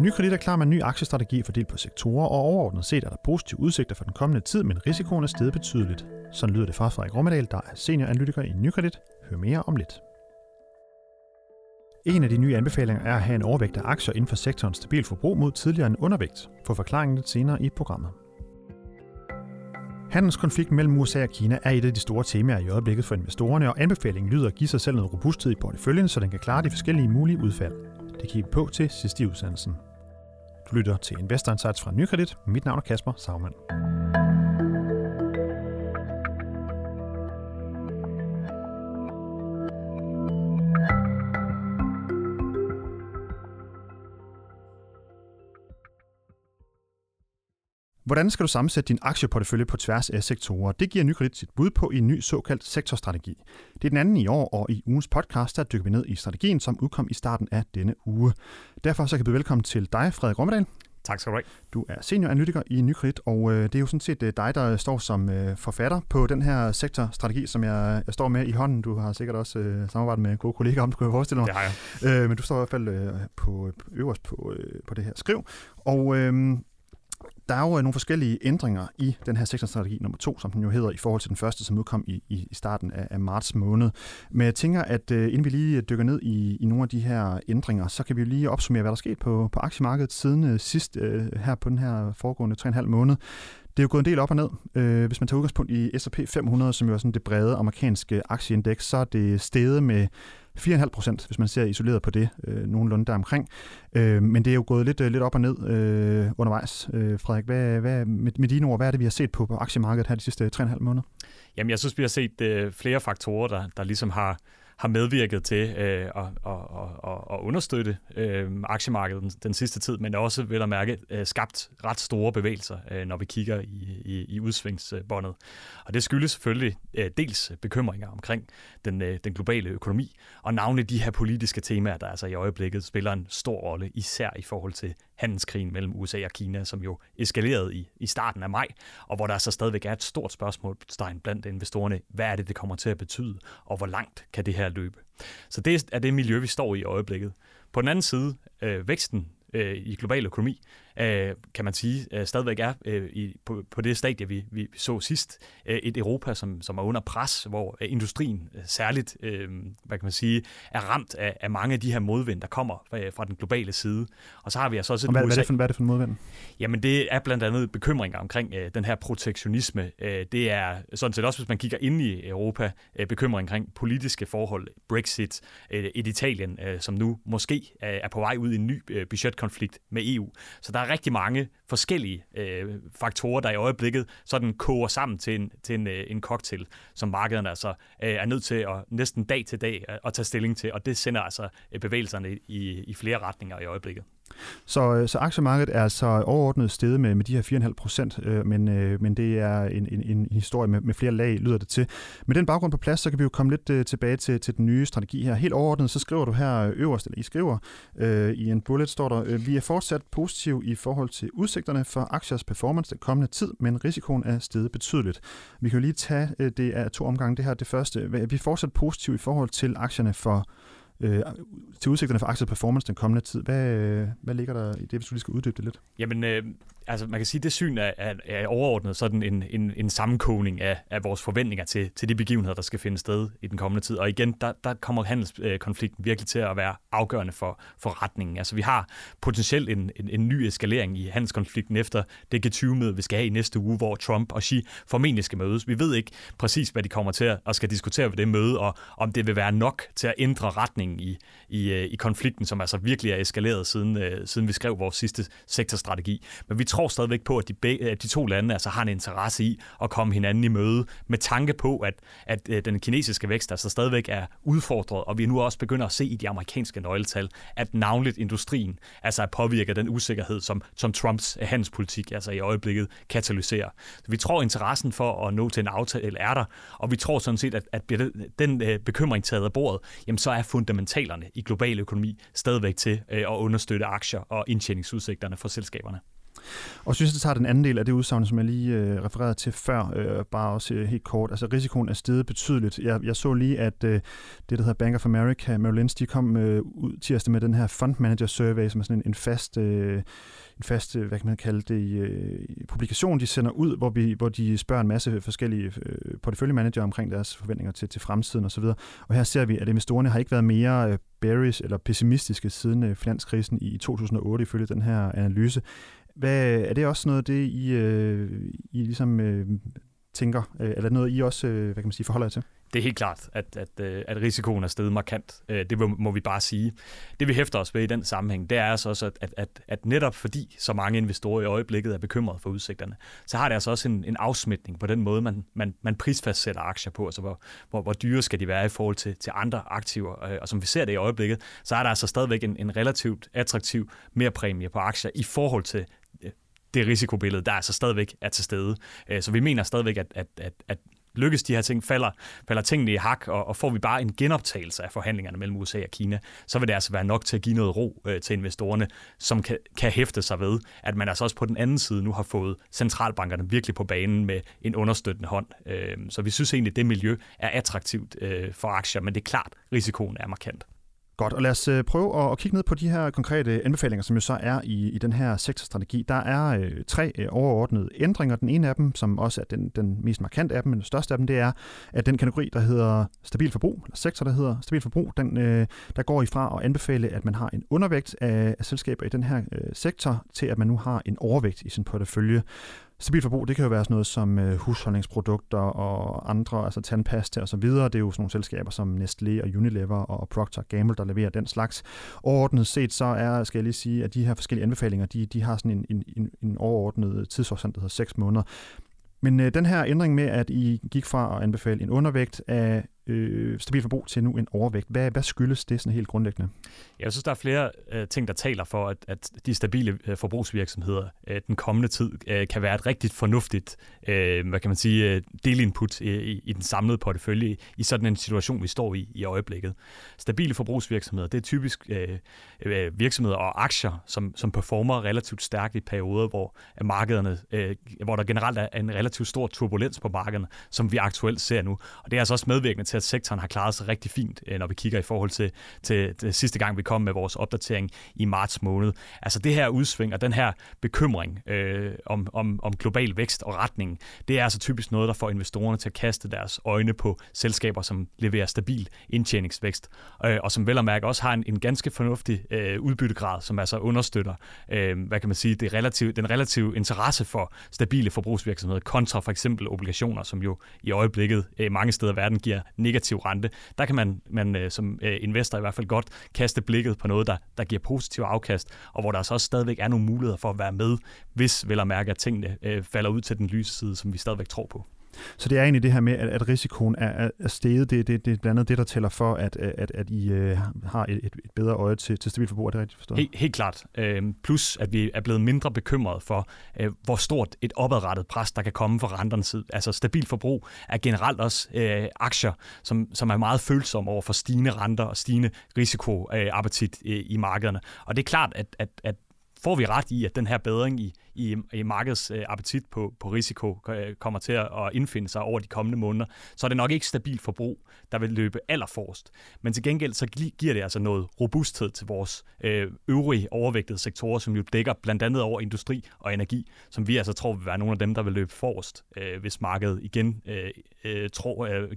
Nykredit er klar med en ny aktiestrategi fordelt på sektorer, og overordnet set er der positive udsigter for den kommende tid, men risikoen er steget betydeligt. Sådan lyder det fra Frederik Rommedal, der er senioranalytiker i Nykredit. Hør mere om lidt. En af de nye anbefalinger er at have en overvægt af aktier inden for sektorens stabil forbrug mod tidligere en undervægt. For forklaringen lidt senere i programmet. Handelskonflikten mellem USA og Kina er et af de store temaer i øjeblikket for investorerne, og anbefalingen lyder at give sig selv noget robusthed i porteføljen, så den kan klare de forskellige mulige udfald. Det kigger på til sidst i udsendelsen. Du lytter til Investor Insights fra Nykredit. Mit navn er Kasper Sagmann. Hvordan skal du sammensætte din aktieportefølje på tværs af sektorer? Det giver Nykredit sit bud på i en ny såkaldt sektorstrategi. Det er den anden i år, og i ugens podcast, der dykker vi ned i strategien, som udkom i starten af denne uge. Derfor så kan byde velkommen til dig, Frederik Rommedal. Tak skal du have. Du er senioranalytiker i Nykredit, og øh, det er jo sådan set øh, dig, der står som øh, forfatter på den her sektorstrategi, som jeg, jeg står med i hånden. Du har sikkert også øh, samarbejdet med gode kollegaer om, det kunne jeg forestille mig. Det har jeg. Øh, men du står i hvert fald øh, på, øverst på, øh, på det her skriv. Og øh, der er jo øh, nogle forskellige ændringer i den her sektorstrategi nummer to, som den jo hedder, i forhold til den første, som udkom i, i, starten af, af marts måned. Men jeg tænker, at uh, inden vi lige øh, dykker ned i, i nogle af de her ændringer, så kan vi jo lige opsummere, hvad der er sket på, på aktiemarkedet siden sidst her på den her foregående 3,5 måned. Det er jo gået en del op og ned. Uh, hvis man tager udgangspunkt i S&P 500, som jo er sådan det brede amerikanske aktieindeks, så er det steget med 4,5 procent, hvis man ser isoleret på det, øh, nogenlunde deromkring. Øh, men det er jo gået lidt, øh, lidt op og ned øh, undervejs. Øh, Frederik, hvad, hvad, med, med dine ord, hvad er det, vi har set på, på aktiemarkedet her de sidste 3,5 måneder? Jamen, jeg synes, vi har set øh, flere faktorer, der, der ligesom har har medvirket til øh, at, at, at, at understøtte øh, aktiemarkedet den, den sidste tid, men også vil at mærke øh, skabt ret store bevægelser, øh, når vi kigger i, i, i udsvingsbåndet. Og det skyldes selvfølgelig øh, dels bekymringer omkring den, øh, den globale økonomi, og navnlig de her politiske temaer, der altså i øjeblikket spiller en stor rolle, især i forhold til handelskrigen mellem USA og Kina, som jo eskalerede i, i starten af maj, og hvor der så stadigvæk er et stort spørgsmålstegn blandt investorerne. Hvad er det, det kommer til at betyde, og hvor langt kan det her løbe? Så det er det miljø, vi står i i øjeblikket. På den anden side, øh, væksten øh, i global økonomi, øh, kan man sige, øh, stadigvæk er øh, i, på, på det stadie, vi, vi så sidst. Øh, et Europa, som, som er under pres, hvor øh, industrien øh, særligt, øh, hvad kan man sige, er ramt af, af mange af de her modvind, der kommer fra, fra den globale side. Og så har vi altså også et hvad, USA. Hvad er, det for, hvad er det for en modvind? Jamen det er blandt andet bekymringer omkring øh, den her protektionisme. Øh, det er sådan set også, hvis man kigger ind i Europa, øh, bekymring omkring politiske forhold, Brexit, øh, et Italien, øh, som nu måske øh, er på vej ud i en ny øh, budgetkonflikt med EU. Så der er rigtig mange forskellige øh, faktorer, der i øjeblikket sådan koger sammen til en, til en, øh, en cocktail, som markederne altså øh, er nødt til at næsten dag til dag at, at tage stilling til, og det sender altså øh, bevægelserne i, i flere retninger i øjeblikket. Så, øh, så aktiemarkedet er altså overordnet stedet med, med de her 4,5 procent, øh, men, øh, men det er en, en, en historie med, med flere lag, lyder det til. Med den baggrund på plads, så kan vi jo komme lidt øh, tilbage til, til den nye strategi her. Helt overordnet, så skriver du her øverst, eller I skriver øh, i en bullet, står der, øh, vi er fortsat positiv i forhold til udsigterne for aktiers performance den kommende tid, men risikoen er steget betydeligt. Vi kan jo lige tage øh, det af to omgange. Det her det første. Vi er fortsat positive i forhold til aktierne for øh, til udsigterne for aktieperformance den kommende tid. Hvad, hvad ligger der i det, hvis du lige skal uddybe det lidt? Jamen, øh, altså man kan sige, at det syn er, er, er overordnet sådan en, en, en sammenkogning af, af vores forventninger til, til de begivenheder, der skal finde sted i den kommende tid. Og igen, der, der kommer handelskonflikten virkelig til at være afgørende for, for retningen. Altså vi har potentielt en, en, en ny eskalering i handelskonflikten efter det G20-møde, vi skal have i næste uge, hvor Trump og Xi formentlig skal mødes. Vi ved ikke præcis, hvad de kommer til at, og skal diskutere ved det møde, og om det vil være nok til at ændre retningen i, i, øh, i konflikten, som altså virkelig er eskaleret siden, øh, siden vi skrev vores sidste sektorstrategi. Men vi tror stadigvæk på, at de, be, at de to lande altså har en interesse i at komme hinanden i møde, med tanke på, at, at at den kinesiske vækst altså stadigvæk er udfordret, og vi nu også begynder at se i de amerikanske nøgletal, at navnligt industrien altså er påvirket af den usikkerhed, som, som Trumps handelspolitik altså i øjeblikket katalyserer. Så vi tror, interessen for at nå til en aftale er der, og vi tror sådan set, at, at den øh, bekymring taget af bordet, jamen så er fundamentalerne i global økonomi stadigvæk til øh, at understøtte aktier og indtjeningsudsigterne for selskaberne. Og synes, det tager den anden del af det udsagn, som jeg lige øh, refererede til før, øh, bare også øh, helt kort. Altså risikoen er steget betydeligt. Jeg, jeg så lige, at øh, det, der hedder Bank of America, Merrill Lynch, de kom øh, ud tirsdag med den her Fund Manager Survey, som er sådan en, en fast... Øh, en fast, øh, hvad kan man kalde det, øh, publikation, de sender ud, hvor, vi, hvor de spørger en masse forskellige øh, porteføljemanager omkring deres forventninger til, til fremtiden osv. Og her ser vi, at investorerne har ikke været mere øh, bearish eller pessimistiske siden øh, finanskrisen i 2008, ifølge den her analyse. Hvad, er det også noget det, I, øh, I ligesom øh, tænker, øh, eller noget, I også øh, hvad kan man sige, forholder jer til? Det er helt klart, at, at, øh, at risikoen er steget markant. Øh, det må vi bare sige. Det vi hæfter os ved i den sammenhæng, det er altså også, at, at, at netop fordi så mange investorer i øjeblikket er bekymrede for udsigterne, så har det altså også en, en afsmitning på den måde, man, man, man prisfastsætter aktier på, altså hvor, hvor, hvor dyre skal de være i forhold til, til andre aktiver. Øh, og som vi ser det i øjeblikket, så er der altså stadigvæk en, en relativt attraktiv mere præmie på aktier i forhold til det risikobillede, der altså stadigvæk er til stede. Øh, så vi mener stadigvæk, at, at, at, at lykkes de her ting, falder, falder tingene i hak, og, og får vi bare en genoptagelse af forhandlingerne mellem USA og Kina, så vil det altså være nok til at give noget ro øh, til investorerne, som kan, kan hæfte sig ved, at man altså også på den anden side nu har fået centralbankerne virkelig på banen med en understøttende hånd. Øh, så vi synes egentlig, at det miljø er attraktivt øh, for aktier, men det er klart, risikoen er markant. Godt, og lad os øh, prøve at kigge ned på de her konkrete anbefalinger, som jo så er i, i den her sektorstrategi. Der er øh, tre øh, overordnede ændringer. Den ene af dem, som også er den, den mest markante af dem, men den største af dem, det er, at den kategori, der hedder stabil forbrug, eller sektor, der hedder stabil forbrug, den, øh, der går ifra at anbefale, at man har en undervægt af, af selskaber i den her øh, sektor, til at man nu har en overvægt i sin portefølje. Stabilt forbrug, det kan jo være sådan noget som øh, husholdningsprodukter og andre, altså tandpasta og så videre. Det er jo sådan nogle selskaber som Nestlé og Unilever og Procter Gamble, der leverer den slags. Overordnet set så er, skal jeg lige sige, at de her forskellige anbefalinger, de, de har sådan en, en, en, en overordnet tidshorisont, der hedder 6 måneder. Men øh, den her ændring med, at I gik fra at anbefale en undervægt af øh, stabilt forbrug til nu en overvægt. Hvad, hvad skyldes det sådan helt grundlæggende? Jeg synes, der er flere øh, ting, der taler for, at, at de stabile øh, forbrugsvirksomheder øh, den kommende tid øh, kan være et rigtig fornuftigt øh, hvad kan man sige, øh, delinput i, i, i den samlede portefølje i sådan en situation, vi står i i øjeblikket. Stabile forbrugsvirksomheder, det er typisk øh, øh, virksomheder og aktier, som, som performer relativt stærkt i perioder, hvor øh, markederne, øh, hvor der generelt er en relativt stor turbulens på markederne, som vi aktuelt ser nu. Og det er altså også medvirkende til til, at sektoren har klaret sig rigtig fint, øh, når vi kigger i forhold til, til, til sidste gang, vi kom med vores opdatering i marts måned. Altså det her udsving og den her bekymring øh, om, om, om global vækst og retning, det er altså typisk noget, der får investorerne til at kaste deres øjne på selskaber, som leverer stabil indtjeningsvækst, øh, og som vel og mærke også har en, en ganske fornuftig øh, udbyttegrad, som altså understøtter, øh, hvad kan man sige, det relative, den relative interesse for stabile forbrugsvirksomheder kontra for eksempel obligationer, som jo i øjeblikket øh, mange steder i verden giver negativ rente, der kan man, man øh, som øh, investor i hvert fald godt kaste blikket på noget, der, der giver positiv afkast, og hvor der så også stadigvæk er nogle muligheder for at være med, hvis vel at mærke, at tingene øh, falder ud til den lyse side, som vi stadigvæk tror på. Så det er egentlig det her med, at, at risikoen er, er steget. Det, det, det er blandt andet det, der tæller for, at, at, at I øh, har et, et bedre øje til, til stabilt forbrug. Er det rigtigt forstået? Helt, helt klart. Øh, plus, at vi er blevet mindre bekymrede for, øh, hvor stort et opadrettet pres, der kan komme fra renternes side. Altså stabilt forbrug er generelt også øh, aktier, som, som er meget følsomme over for stigende renter og stigende risikoappetit øh, øh, i markederne. Og det er klart, at, at, at får vi ret i, at den her bedring i, i, i markedets øh, appetit på, på risiko øh, kommer til at indfinde sig over de kommende måneder, så er det nok ikke stabilt forbrug, der vil løbe allerforrest. Men til gengæld så giver det altså noget robusthed til vores øh, øvrige overvægtede sektorer, som jo dækker blandt andet over industri og energi, som vi altså tror vil være nogle af dem, der vil løbe forrest, øh, hvis markedet igen øh, øh, tro, øh,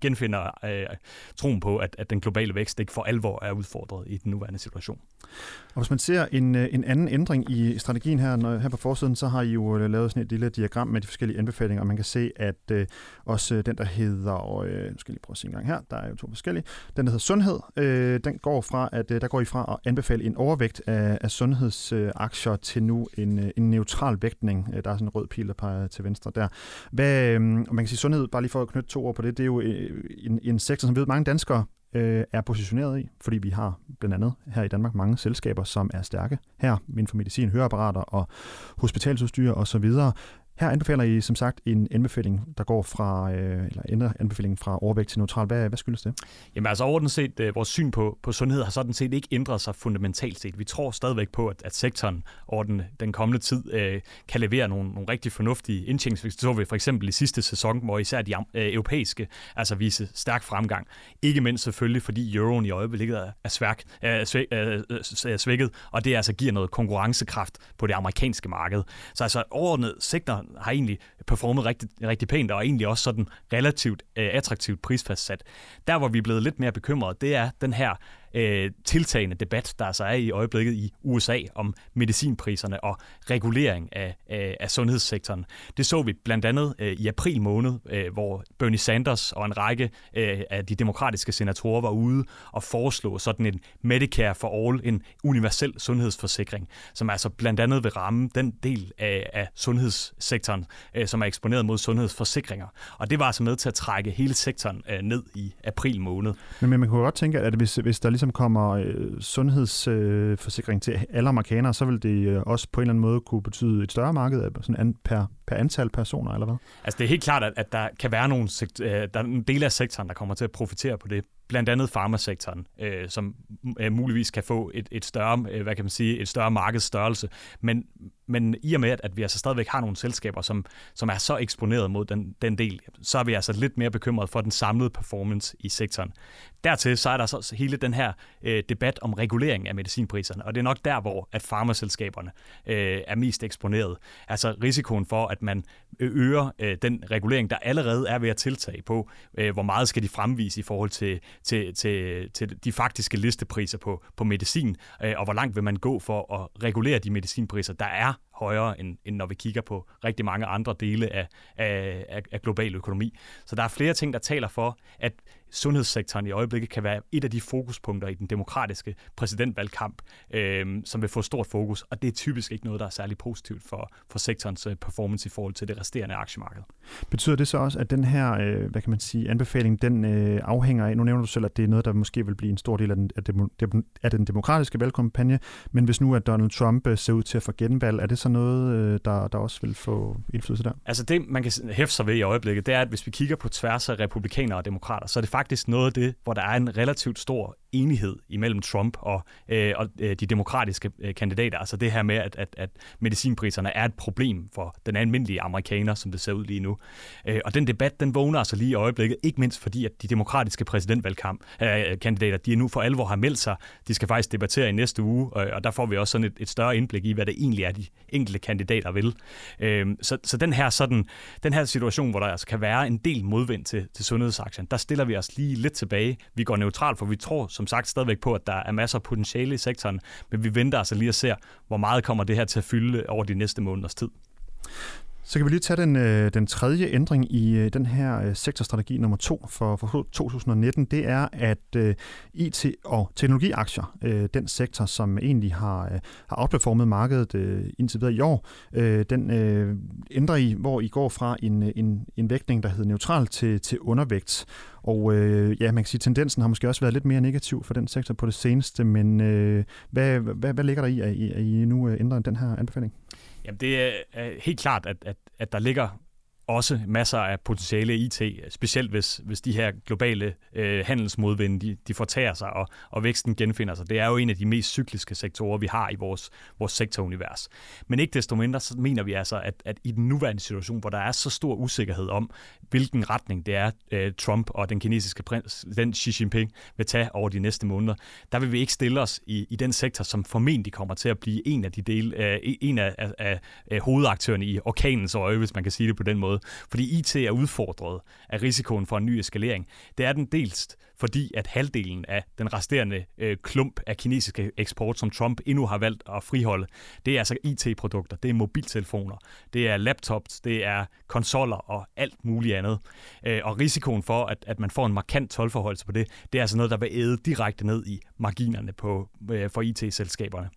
genfinder øh, troen på, at, at den globale vækst ikke for alvor er udfordret i den nuværende situation. Og hvis man ser en, øh, en anden ændring i strategien her, når, her på forsiden, så har I jo øh, lavet sådan et lille diagram med de forskellige anbefalinger, og man kan se, at øh, også øh, den, der hedder, øh, nu skal jeg lige prøve at se en gang her, der er jo to forskellige, den, der hedder sundhed, øh, den går fra, at øh, der går I fra at anbefale en overvægt af, af sundhedsaktier øh, til nu en, øh, en neutral vægtning. Øh, der er sådan en rød pil, der peger til venstre der. Hvad, øh, og man kan sige sundhed, bare lige for at knytte to ord på det, det er jo en, en sektor, som ved mange danskere øh, er positioneret i, fordi vi har blandt andet her i Danmark mange selskaber, som er stærke her inden for medicin, høreapparater og hospitalsudstyr osv. Her anbefaler I som sagt en anbefaling, der går fra, øh, eller ændrer anbefalingen fra overvægt til neutral. Hvad, hvad skyldes det? Jamen altså overordnet set, øh, vores syn på, på sundhed har sådan set ikke ændret sig fundamentalt set. Vi tror stadigvæk på, at, at sektoren over den, den kommende tid øh, kan levere nogle, nogle rigtig fornuftige indtjeningsvækst. Det så vi for eksempel i sidste sæson, hvor især de øh, europæiske altså viste stærk fremgang. Ikke mindst selvfølgelig, fordi euroen i øjeblikket er, er, sværk, er, svæk, er svækket, og det altså giver noget konkurrencekraft på det amerikanske marked. Så altså overordnet sektoren har egentlig performet rigtig, rigtig pænt, og egentlig også sådan relativt øh, attraktivt prisfastsat. Der, hvor vi er blevet lidt mere bekymrede, det er den her øh, tiltagende debat, der altså er i øjeblikket i USA om medicinpriserne og regulering af, af, af sundhedssektoren. Det så vi blandt andet øh, i april måned, øh, hvor Bernie Sanders og en række øh, af de demokratiske senatorer var ude og foreslå sådan en Medicare for All, en universel sundhedsforsikring, som altså blandt andet vil ramme den del af, af sundhedssektoren, øh, som er eksponeret mod sundhedsforsikringer. Og det var altså med til at trække hele sektoren øh, ned i april måned. Men, men man kunne godt tænke, at hvis, hvis der ligesom kommer øh, sundhedsforsikring til alle amerikanere, så vil det øh, også på en eller anden måde kunne betyde et større marked sådan an, per, per antal personer, eller hvad? Altså det er helt klart, at, at der kan være nogle sekt, øh, der er en del af sektoren, der kommer til at profitere på det blandt andet farmasektoren, øh, som øh, muligvis kan få et, et større, øh, hvad kan man sige, et større markedsstørrelse. Men, men i og med, at, at vi altså stadigvæk har nogle selskaber, som, som er så eksponeret mod den, den del, så er vi altså lidt mere bekymret for den samlede performance i sektoren. Dertil så er der så hele den her øh, debat om regulering af medicinpriserne, og det er nok der, hvor at farmaselskaberne øh, er mest eksponeret. Altså risikoen for, at man øh, øger øh, den regulering, der allerede er ved at tiltage på, øh, hvor meget skal de fremvise i forhold til, til, til, til de faktiske listepriser på, på medicin, øh, og hvor langt vil man gå for at regulere de medicinpriser, der er højere, end, end når vi kigger på rigtig mange andre dele af, af, af global økonomi. Så der er flere ting, der taler for, at sundhedssektoren i øjeblikket kan være et af de fokuspunkter i den demokratiske præsidentvalgkamp, øh, som vil få stort fokus, og det er typisk ikke noget, der er særlig positivt for, for sektorens øh, performance i forhold til det resterende aktiemarked. Betyder det så også, at den her, øh, hvad kan man sige, anbefaling, den øh, afhænger af, nu nævner du selv, at det er noget, der måske vil blive en stor del af den, af, af den demokratiske valgkampagne, men hvis nu at Donald Trump øh, ser ud til at få genvalg, er det så noget, øh, der, der også vil få indflydelse der? Altså det, man kan hæfte sig ved i øjeblikket, det er, at hvis vi kigger på tværs af republikanere og demokrater, så er det faktisk noget af det, hvor der er en relativt stor enighed imellem Trump og, øh, og øh, de demokratiske øh, kandidater. Altså det her med, at, at, at medicinpriserne er et problem for den almindelige amerikaner, som det ser ud lige nu. Øh, og den debat, den vågner altså lige i øjeblikket, ikke mindst fordi, at de demokratiske præsidentvalgkamp-kandidater, øh, de er nu for alvor har meldt sig. De skal faktisk debattere i næste uge, og, og der får vi også sådan et, et større indblik i, hvad det egentlig er, de enkelte kandidater vil. Øh, så, så den her sådan, den her situation, hvor der altså kan være en del modvind til, til sundhedsaktien, der stiller vi os lige lidt tilbage. Vi går neutralt, for vi tror som sagt stadigvæk på, at der er masser af potentiale i sektoren, men vi venter altså lige at se, hvor meget kommer det her til at fylde over de næste måneders tid. Så kan vi lige tage den, øh, den tredje ændring i øh, den her øh, sektorstrategi nummer to for, for 2019. Det er, at øh, IT- og teknologiaktier, øh, den sektor, som egentlig har, øh, har outperformet markedet indtil videre i år, den ændrer I, hvor I går fra en, en, en vægtning, der hedder neutral til, til undervægt. Og øh, ja, man kan sige, at tendensen har måske også været lidt mere negativ for den sektor på det seneste, men øh, hvad, hvad, hvad ligger der i, at I, at I nu ændrer den her anbefaling? Jamen det er helt klart, at, at, at der ligger også masser af potentiale IT, specielt hvis, hvis de her globale øh, handelsmodvinde, de, de fortager sig, og, og væksten genfinder sig. Det er jo en af de mest cykliske sektorer, vi har i vores, vores sektorunivers. Men ikke desto mindre, så mener vi altså, at, at i den nuværende situation, hvor der er så stor usikkerhed om, hvilken retning det er, øh, Trump og den kinesiske prins, den Xi Jinping vil tage over de næste måneder, der vil vi ikke stille os i, i den sektor, som formentlig kommer til at blive en af de dele, øh, en af, af, af hovedaktørerne i orkanens øje, hvis man kan sige det på den måde måde, fordi IT er udfordret af risikoen for en ny eskalering. Det er den dels fordi at halvdelen af den resterende øh, klump af kinesiske eksport, som Trump endnu har valgt at friholde, det er altså IT-produkter, det er mobiltelefoner, det er laptops, det er konsoller og alt muligt andet. Øh, og risikoen for, at, at man får en markant tolvforholdelse på det, det er altså noget, der vil æde direkte ned i marginerne på, øh, for IT-selskaberne.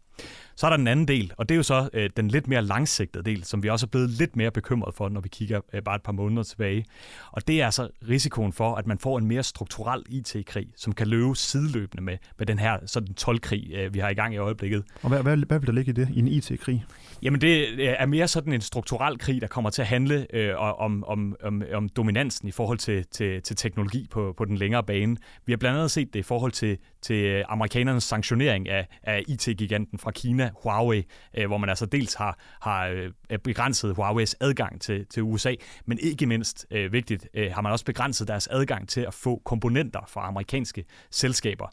Så er der den anden del, og det er jo så øh, den lidt mere langsigtede del, som vi også er blevet lidt mere bekymret for, når vi kigger øh, bare et par måneder tilbage. Og det er altså risikoen for, at man får en mere strukturel IT-krig, som kan løbe sideløbende med, med den her sådan 12-krig, øh, vi har i gang i øjeblikket. Og hvad, hvad, hvad vil der ligge i det, i en IT-krig? Jamen det øh, er mere sådan en strukturel krig, der kommer til at handle øh, om, om, om, om dominansen i forhold til, til, til teknologi på, på den længere bane. Vi har blandt andet set det i forhold til, til amerikanernes sanktionering af, af IT-giganten fra Kina, Huawei, øh, hvor man altså dels har, har øh, begrænset Huaweis adgang til, til USA, men ikke mindst øh, vigtigt, øh, har man også begrænset deres adgang til at få komponenter fra amerikanske selskaber.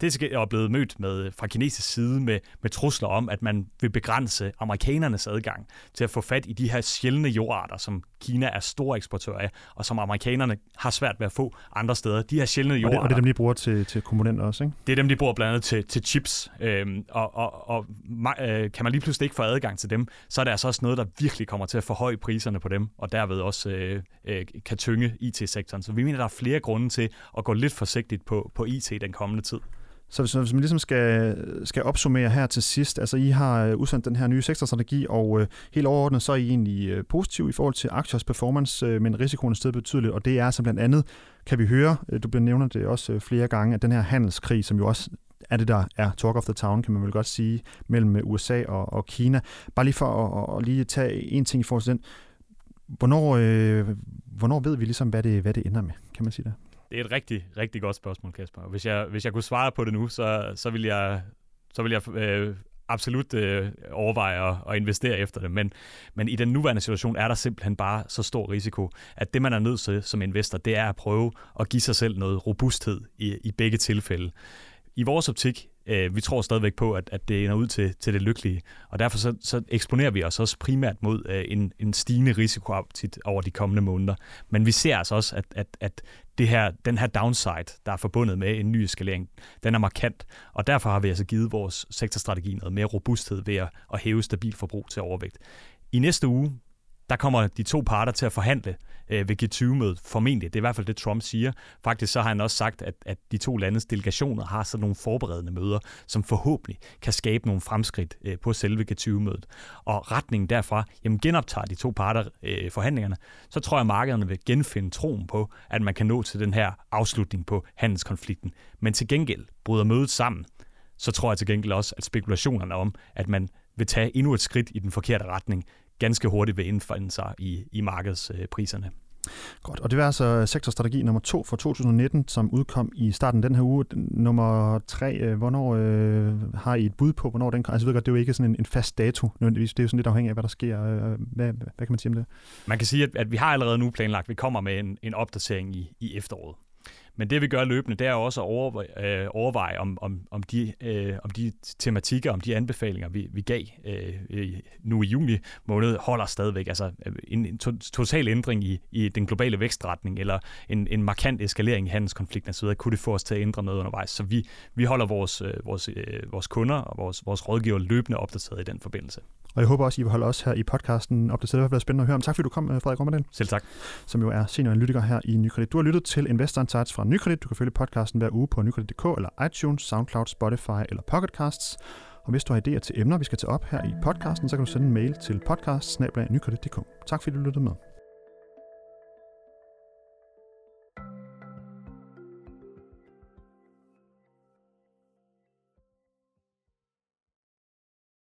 Det er blevet mødt med, fra kinesisk side med, med trusler om, at man vil begrænse amerikanernes adgang til at få fat i de her sjældne jordarter, som Kina er stor eksportør af, og som amerikanerne har svært ved at få andre steder. De her sjældne jordarter. Og det, og det er dem, de bruger til, til komponenter også, ikke? Det er dem, de bruger blandt andet til, til chips. Øhm, og og, og øh, kan man lige pludselig ikke få adgang til dem, så er det altså også noget, der virkelig kommer til at forhøje priserne på dem, og derved også øh, øh, kan tynge IT-sektoren. Så vi mener, der er flere grunde til at gå lidt forsigtigt på, på IT den kommende tid. Så hvis, hvis man ligesom skal, skal opsummere her til sidst, altså I har øh, udsendt den her nye sektorstrategi, og øh, helt overordnet så er I egentlig øh, positiv i forhold til aktiers performance, øh, men risikoen er stadig betydeligt, og det er så blandt andet, kan vi høre, øh, du nævner det også øh, flere gange, at den her handelskrig, som jo også er det, der er talk of the town, kan man vel godt sige, mellem øh, USA og, og Kina. Bare lige for at, at lige tage en ting i forhold til den. Hvornår, øh, hvornår ved vi ligesom, hvad det, hvad det ender med, kan man sige det? Det er et rigtig, rigtig godt spørgsmål, Kasper. Hvis jeg, hvis jeg kunne svare på det nu, så, så vil jeg, så vil jeg øh, absolut øh, overveje at, at investere efter det. Men, men i den nuværende situation er der simpelthen bare så stor risiko, at det, man er nødt til som investor, det er at prøve at give sig selv noget robusthed i, i begge tilfælde. I vores optik, øh, vi tror stadigvæk på, at, at det ender ud til, til det lykkelige, og derfor så, så eksponerer vi os også primært mod øh, en, en stigende risikoaptit over de kommende måneder. Men vi ser altså også, at, at, at det her, den her downside, der er forbundet med en ny eskalering, den er markant, og derfor har vi altså givet vores sektorstrategi noget mere robusthed ved at, at hæve stabil forbrug til overvægt. I næste uge, der kommer de to parter til at forhandle øh, ved G20-mødet, formentlig. Det er i hvert fald det, Trump siger. Faktisk så har han også sagt, at, at de to landes delegationer har sådan nogle forberedende møder, som forhåbentlig kan skabe nogle fremskridt øh, på selve G20-mødet. Og retningen derfra, jamen genoptager de to parter øh, forhandlingerne, så tror jeg, at markederne vil genfinde troen på, at man kan nå til den her afslutning på handelskonflikten. Men til gengæld bryder mødet sammen, så tror jeg til gengæld også, at spekulationerne om, at man vil tage endnu et skridt i den forkerte retning, ganske hurtigt vil indfinde sig i, i markedspriserne. Godt, og det var altså sektorstrategi nummer to for 2019, som udkom i starten den her uge. Nummer tre, øh, hvornår øh, har I et bud på, hvornår den kommer? Altså jeg ved godt, det er jo ikke sådan en, en fast dato nødvendigvis. Det er jo sådan lidt afhængigt af, hvad der sker. Øh, hvad, hvad kan man sige om det? Man kan sige, at, at vi har allerede nu planlagt, at vi kommer med en, en opdatering i, i efteråret. Men det vi gør løbende, det er også at overveje, øh, overveje om, om, om, de, øh, om de tematikker, om de anbefalinger, vi, vi gav øh, nu i juni måned, holder stadigvæk. Altså en, en to, total ændring i, i den globale vækstretning, eller en, en markant eskalering i handelskonflikten osv., kunne det få os til at ændre noget undervejs. Så vi, vi holder vores, øh, vores, øh, vores kunder og vores, vores rådgiver løbende opdateret i den forbindelse. Og jeg håber også, I vil holde os her i podcasten opdateret. Det har været spændende at høre om. Tak fordi du kom, Frederik Rommerdal. Selv tak. Som jo er senioranalytiker her i Nykredit. Du har lyttet til Investor Insights fra Nykredit. Du kan følge podcasten hver uge på nykredit.dk eller iTunes, SoundCloud, Spotify eller Pocketcasts. Og hvis du har idéer til emner, vi skal tage op her i podcasten, så kan du sende en mail til podcast Tak fordi du lyttede med.